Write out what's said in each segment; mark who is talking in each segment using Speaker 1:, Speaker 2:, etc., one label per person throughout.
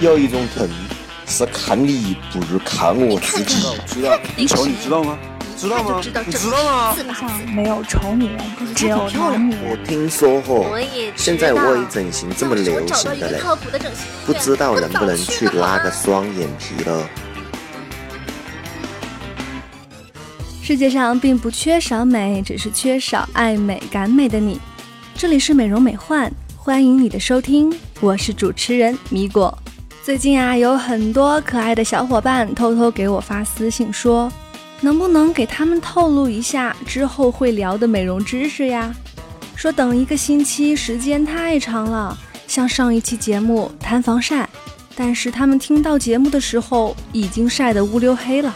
Speaker 1: 有一种疼是看你不如看我自己。
Speaker 2: 知道，你瞅你知道吗？知道吗？你知道吗？
Speaker 3: 世上没有丑女人，只有男女人。
Speaker 1: 我听说过，现在微整形这么流行的嘞，不知道能不能去拉个双眼皮了？
Speaker 4: 世界上并不缺少美，只是缺少爱美敢美的你。这里是美容美幻，欢迎你的收听，我是主持人米果。最近啊，有很多可爱的小伙伴偷偷给我发私信说。能不能给他们透露一下之后会聊的美容知识呀？说等一个星期时间太长了，像上一期节目谈防晒，但是他们听到节目的时候已经晒得乌溜黑了。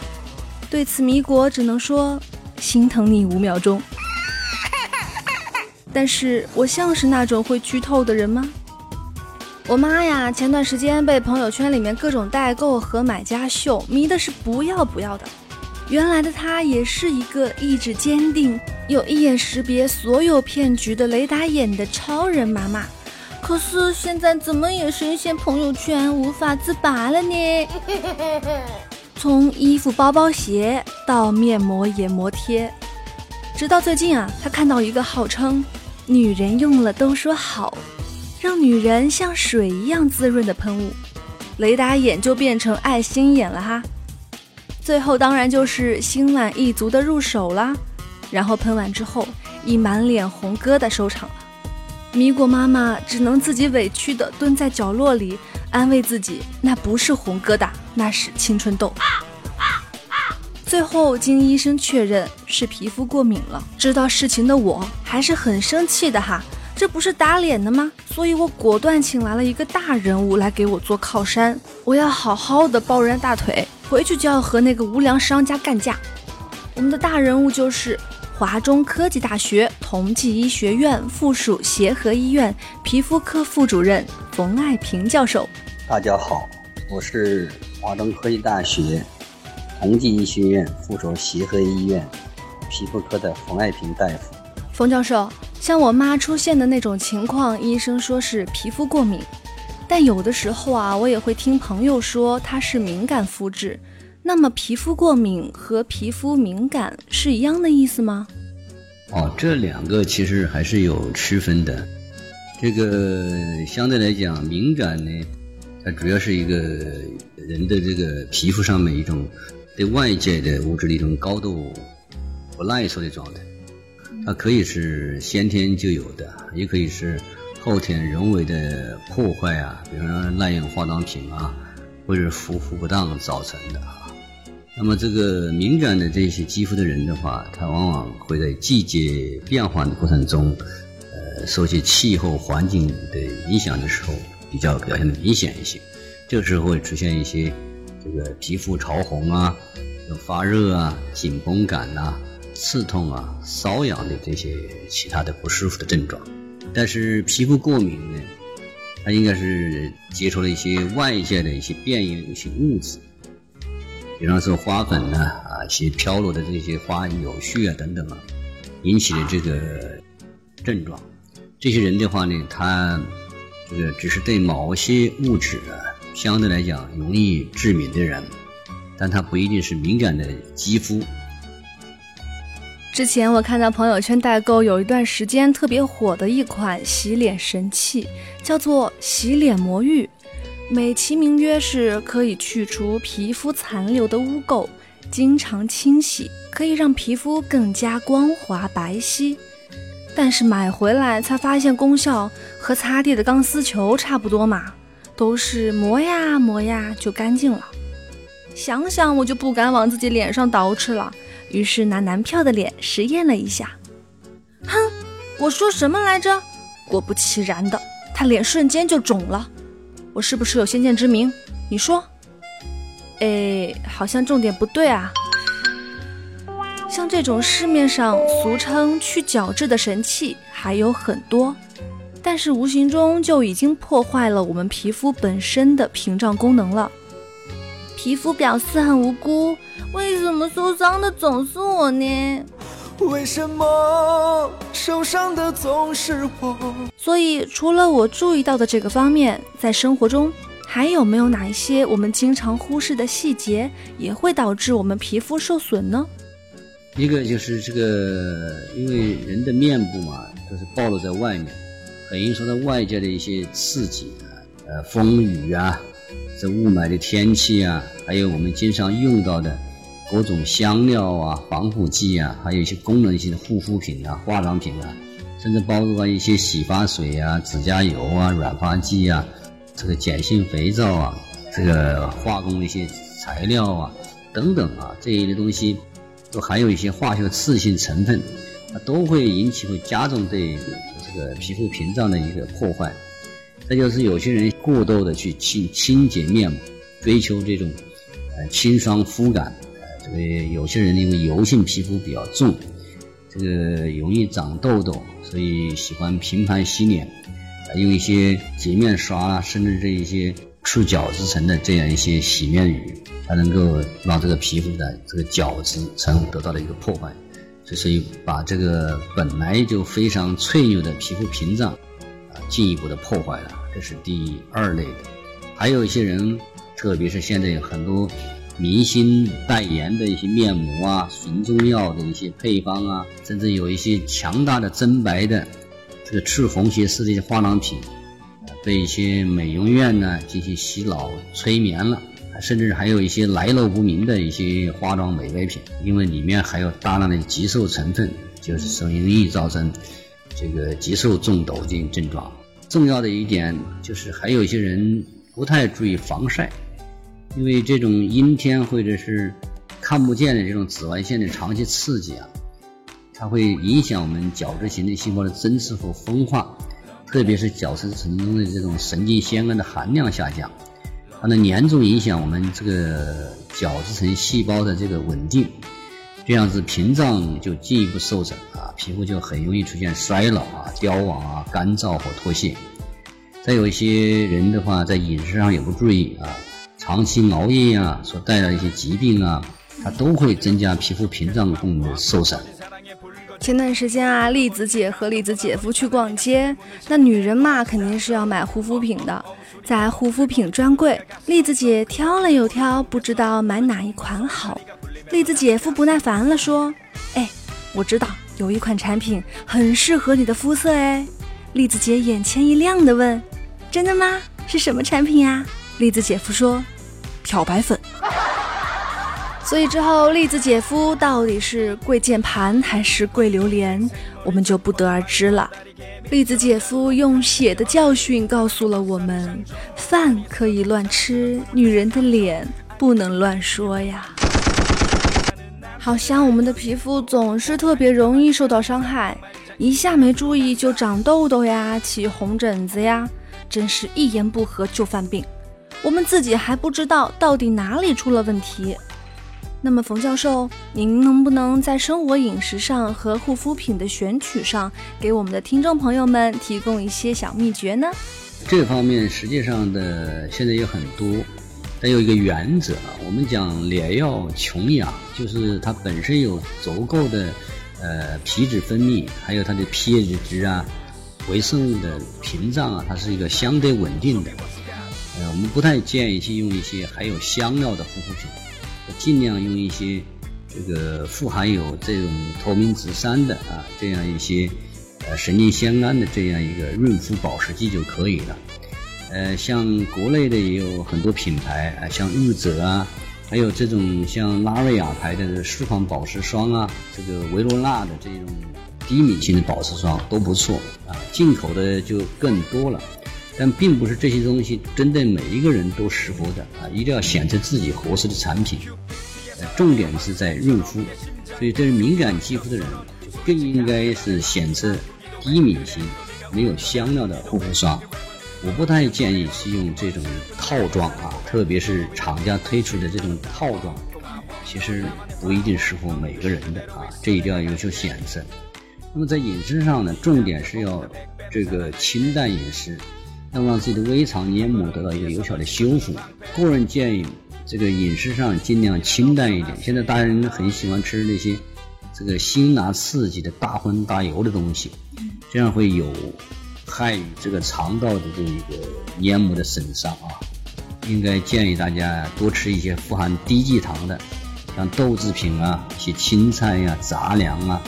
Speaker 4: 对此，米果只能说心疼你五秒钟。但是我像是那种会剧透的人吗？我妈呀，前段时间被朋友圈里面各种代购和买家秀迷的是不要不要的。原来的她也是一个意志坚定、有一眼识别所有骗局的雷达眼的超人妈妈，可是现在怎么也深陷朋友圈无法自拔了呢？从衣服、包包、鞋到面膜、眼膜贴，直到最近啊，她看到一个号称女人用了都说好，让女人像水一样滋润的喷雾，雷达眼就变成爱心眼了哈。最后当然就是心满意足的入手啦，然后喷完之后，以满脸红疙瘩收场了。米果妈妈只能自己委屈的蹲在角落里，安慰自己，那不是红疙瘩，那是青春痘。最后经医生确认是皮肤过敏了。知道事情的我还是很生气的哈，这不是打脸的吗？所以我果断请来了一个大人物来给我做靠山，我要好好的抱人家大腿。回去就要和那个无良商家干架。我们的大人物就是华中科技大学同济医学院附属协和医院皮肤科副主任冯爱平教授。
Speaker 5: 大家好，我是华中科技大学同济医学院附属协和医院皮肤科的冯爱平大夫。
Speaker 4: 冯教授，像我妈出现的那种情况，医生说是皮肤过敏。但有的时候啊，我也会听朋友说她是敏感肤质。那么皮肤过敏和皮肤敏感是一样的意思吗？
Speaker 5: 哦，这两个其实还是有区分的。这个相对来讲，敏感呢，它主要是一个人的这个皮肤上面一种对外界的物质的一种高度不耐受的状态。它可以是先天就有的，也可以是。后天人为的破坏啊，比方说滥用化妆品啊，或者护肤不当造成的啊。那么这个敏感的这些肌肤的人的话，他往往会在季节变化的过程中，呃，受些气候环境的影响的时候，比较表现的明显一些。这个时候会出现一些这个皮肤潮红啊、有发热啊、紧绷感呐、刺痛啊、瘙痒的这些其他的不舒服的症状。但是皮肤过敏呢，它应该是接触了一些外界的一些变异的一些物质，比方说花粉呢，啊，一些飘落的这些花柳絮啊等等啊，引起的这个症状。这些人的话呢，他这个只是对某些物质啊，相对来讲容易致敏的人，但他不一定是敏感的肌肤。
Speaker 4: 之前我看到朋友圈代购有一段时间特别火的一款洗脸神器，叫做洗脸魔芋，美其名曰是可以去除皮肤残留的污垢，经常清洗可以让皮肤更加光滑白皙。但是买回来才发现功效和擦地的钢丝球差不多嘛，都是磨呀磨呀就干净了。想想我就不敢往自己脸上捯饬了。于是拿男票的脸实验了一下，哼，我说什么来着？果不其然的，他脸瞬间就肿了。我是不是有先见之明？你说？哎，好像重点不对啊。像这种市面上俗称去角质的神器还有很多，但是无形中就已经破坏了我们皮肤本身的屏障功能了。皮肤表示很无辜，为什么受伤的总是我呢？为什么受伤的总是我？所以除了我注意到的这个方面，在生活中还有没有哪一些我们经常忽视的细节，也会导致我们皮肤受损呢？
Speaker 5: 一个就是这个，因为人的面部嘛，都是暴露在外面，很容易受到外界的一些刺激啊，呃，风雨啊，这雾霾的天气啊，还有我们经常用到的各种香料啊、防腐剂啊，还有一些功能性的护肤品啊、化妆品啊，甚至包括一些洗发水啊、指甲油啊、软发剂啊。这个碱性肥皂啊，这个化工的一些材料啊，等等啊，这一类东西都含有一些化学刺激性成分，它都会引起会加重对这个皮肤屏障的一个破坏。再就是有些人过度的去清清洁面部，追求这种呃清爽肤感，呃，这个有些人因为油性皮肤比较重，这个容易长痘痘，所以喜欢频繁洗脸。用一些洁面刷，甚至这一些去角质层的这样一些洗面乳，才能够让这个皮肤的这个角质层得到了一个破坏，所以把这个本来就非常脆弱的皮肤屏障啊进一步的破坏了。这是第二类的。还有一些人，特别是现在有很多明星代言的一些面膜啊、纯中药的一些配方啊，甚至有一些强大的增白的。这个赤红血丝的一些化妆品，被一些美容院呢进行洗脑催眠了，甚至还有一些来路不明的一些化妆美白品，因为里面含有大量的激素成分，就是容易造成这个激素中毒这种症状。重要的一点就是，还有一些人不太注意防晒，因为这种阴天或者是看不见的这种紫外线的长期刺激啊。它会影响我们角质型的细胞的增殖和分化，特别是角质层中的这种神经酰胺的含量下降，它能严重影响我们这个角质层细胞的这个稳定，这样子屏障就进一步受损啊，皮肤就很容易出现衰老啊、凋亡啊、干燥和脱屑。再有一些人的话，在饮食上也不注意啊，长期熬夜啊所带来的一些疾病啊，它都会增加皮肤屏障功能受损。
Speaker 4: 前段时间啊，栗子姐和栗子姐夫去逛街，那女人嘛，肯定是要买护肤品的。在护肤品专柜，栗子姐挑了又挑，不知道买哪一款好。栗子姐夫不耐烦了，说：“哎，我知道有一款产品很适合你的肤色。”哎，栗子姐眼前一亮的问：“真的吗？是什么产品呀？”栗子姐夫说：“漂白粉。” 所以之后，栗子姐夫到底是跪键盘还是跪榴莲，我们就不得而知了。栗子姐夫用血的教训告诉了我们：饭可以乱吃，女人的脸不能乱说呀。好像我们的皮肤总是特别容易受到伤害，一下没注意就长痘痘呀，起红疹子呀，真是一言不合就犯病。我们自己还不知道到底哪里出了问题。那么，冯教授，您能不能在生活饮食上和护肤品的选取上，给我们的听众朋友们提供一些小秘诀呢？
Speaker 5: 这方面实际上的现在有很多，它有一个原则啊，我们讲脸要穷养，就是它本身有足够的呃皮脂分泌，还有它的 pH 值啊、维生物的屏障啊，它是一个相对稳定的。呃，我们不太建议去用一些含有香料的护肤品。尽量用一些这个富含有这种透明质酸的啊，这样一些呃神经酰胺的这样一个润肤保湿剂就可以了。呃，像国内的也有很多品牌啊，像日泽啊，还有这种像拉瑞雅牌的舒缓保湿霜啊，这个维罗娜的这种低敏性的保湿霜都不错啊。进口的就更多了。但并不是这些东西针对每一个人都适合的啊！一定要选择自己合适的产品。呃重点是在润肤，所以对于敏感肌肤的人，更应该是选择低敏型、没有香料的护肤霜。我不太建议是用这种套装啊，特别是厂家推出的这种套装，其实不一定适合每个人的啊，这一定要有所选择。那么在饮食上呢，重点是要这个清淡饮食。要让自己的胃肠黏膜得到一个有效的修复。个人建议，这个饮食上尽量清淡一点。现在大人很喜欢吃那些这个辛辣刺激的大荤大油的东西，这样会有害于这个肠道的这一个黏膜的损伤啊。应该建议大家多吃一些富含低剂糖的，像豆制品啊、一些青菜呀、杂粮啊，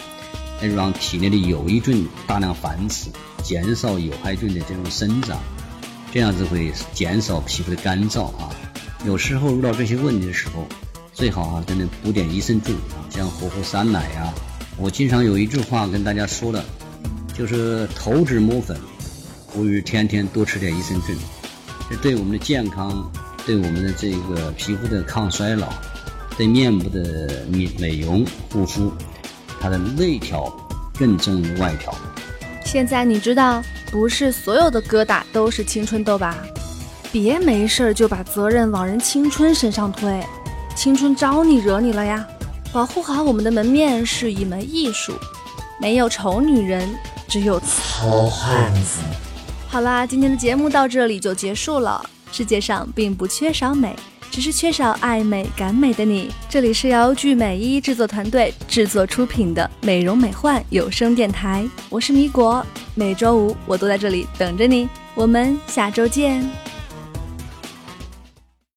Speaker 5: 来让体内的有益菌大量繁殖，减少有害菌的这种生长，这样子会减少皮肤的干燥啊。有时候遇到这些问题的时候，最好啊，真的补点益生菌啊，像活活酸奶呀。我经常有一句话跟大家说的，就是投脂抹粉，不如天天多吃点益生菌。这对我们的健康，对我们的这个皮肤的抗衰老，对面部的美美容护肤，它的内调更重于外调。
Speaker 4: 现在你知道，不是所有的疙瘩都是青春痘吧？别没事儿就把责任往人青春身上推，青春招你惹你了呀？保护好我们的门面是一门艺术，没有丑女人，只有糙汉子。好啦，今天的节目到这里就结束了。世界上并不缺少美，只是缺少爱美感美的你。这里是由聚美一制作团队制作出品的美容美幻有声电台，我是米果，每周五我都在这里等着你。我们下周见。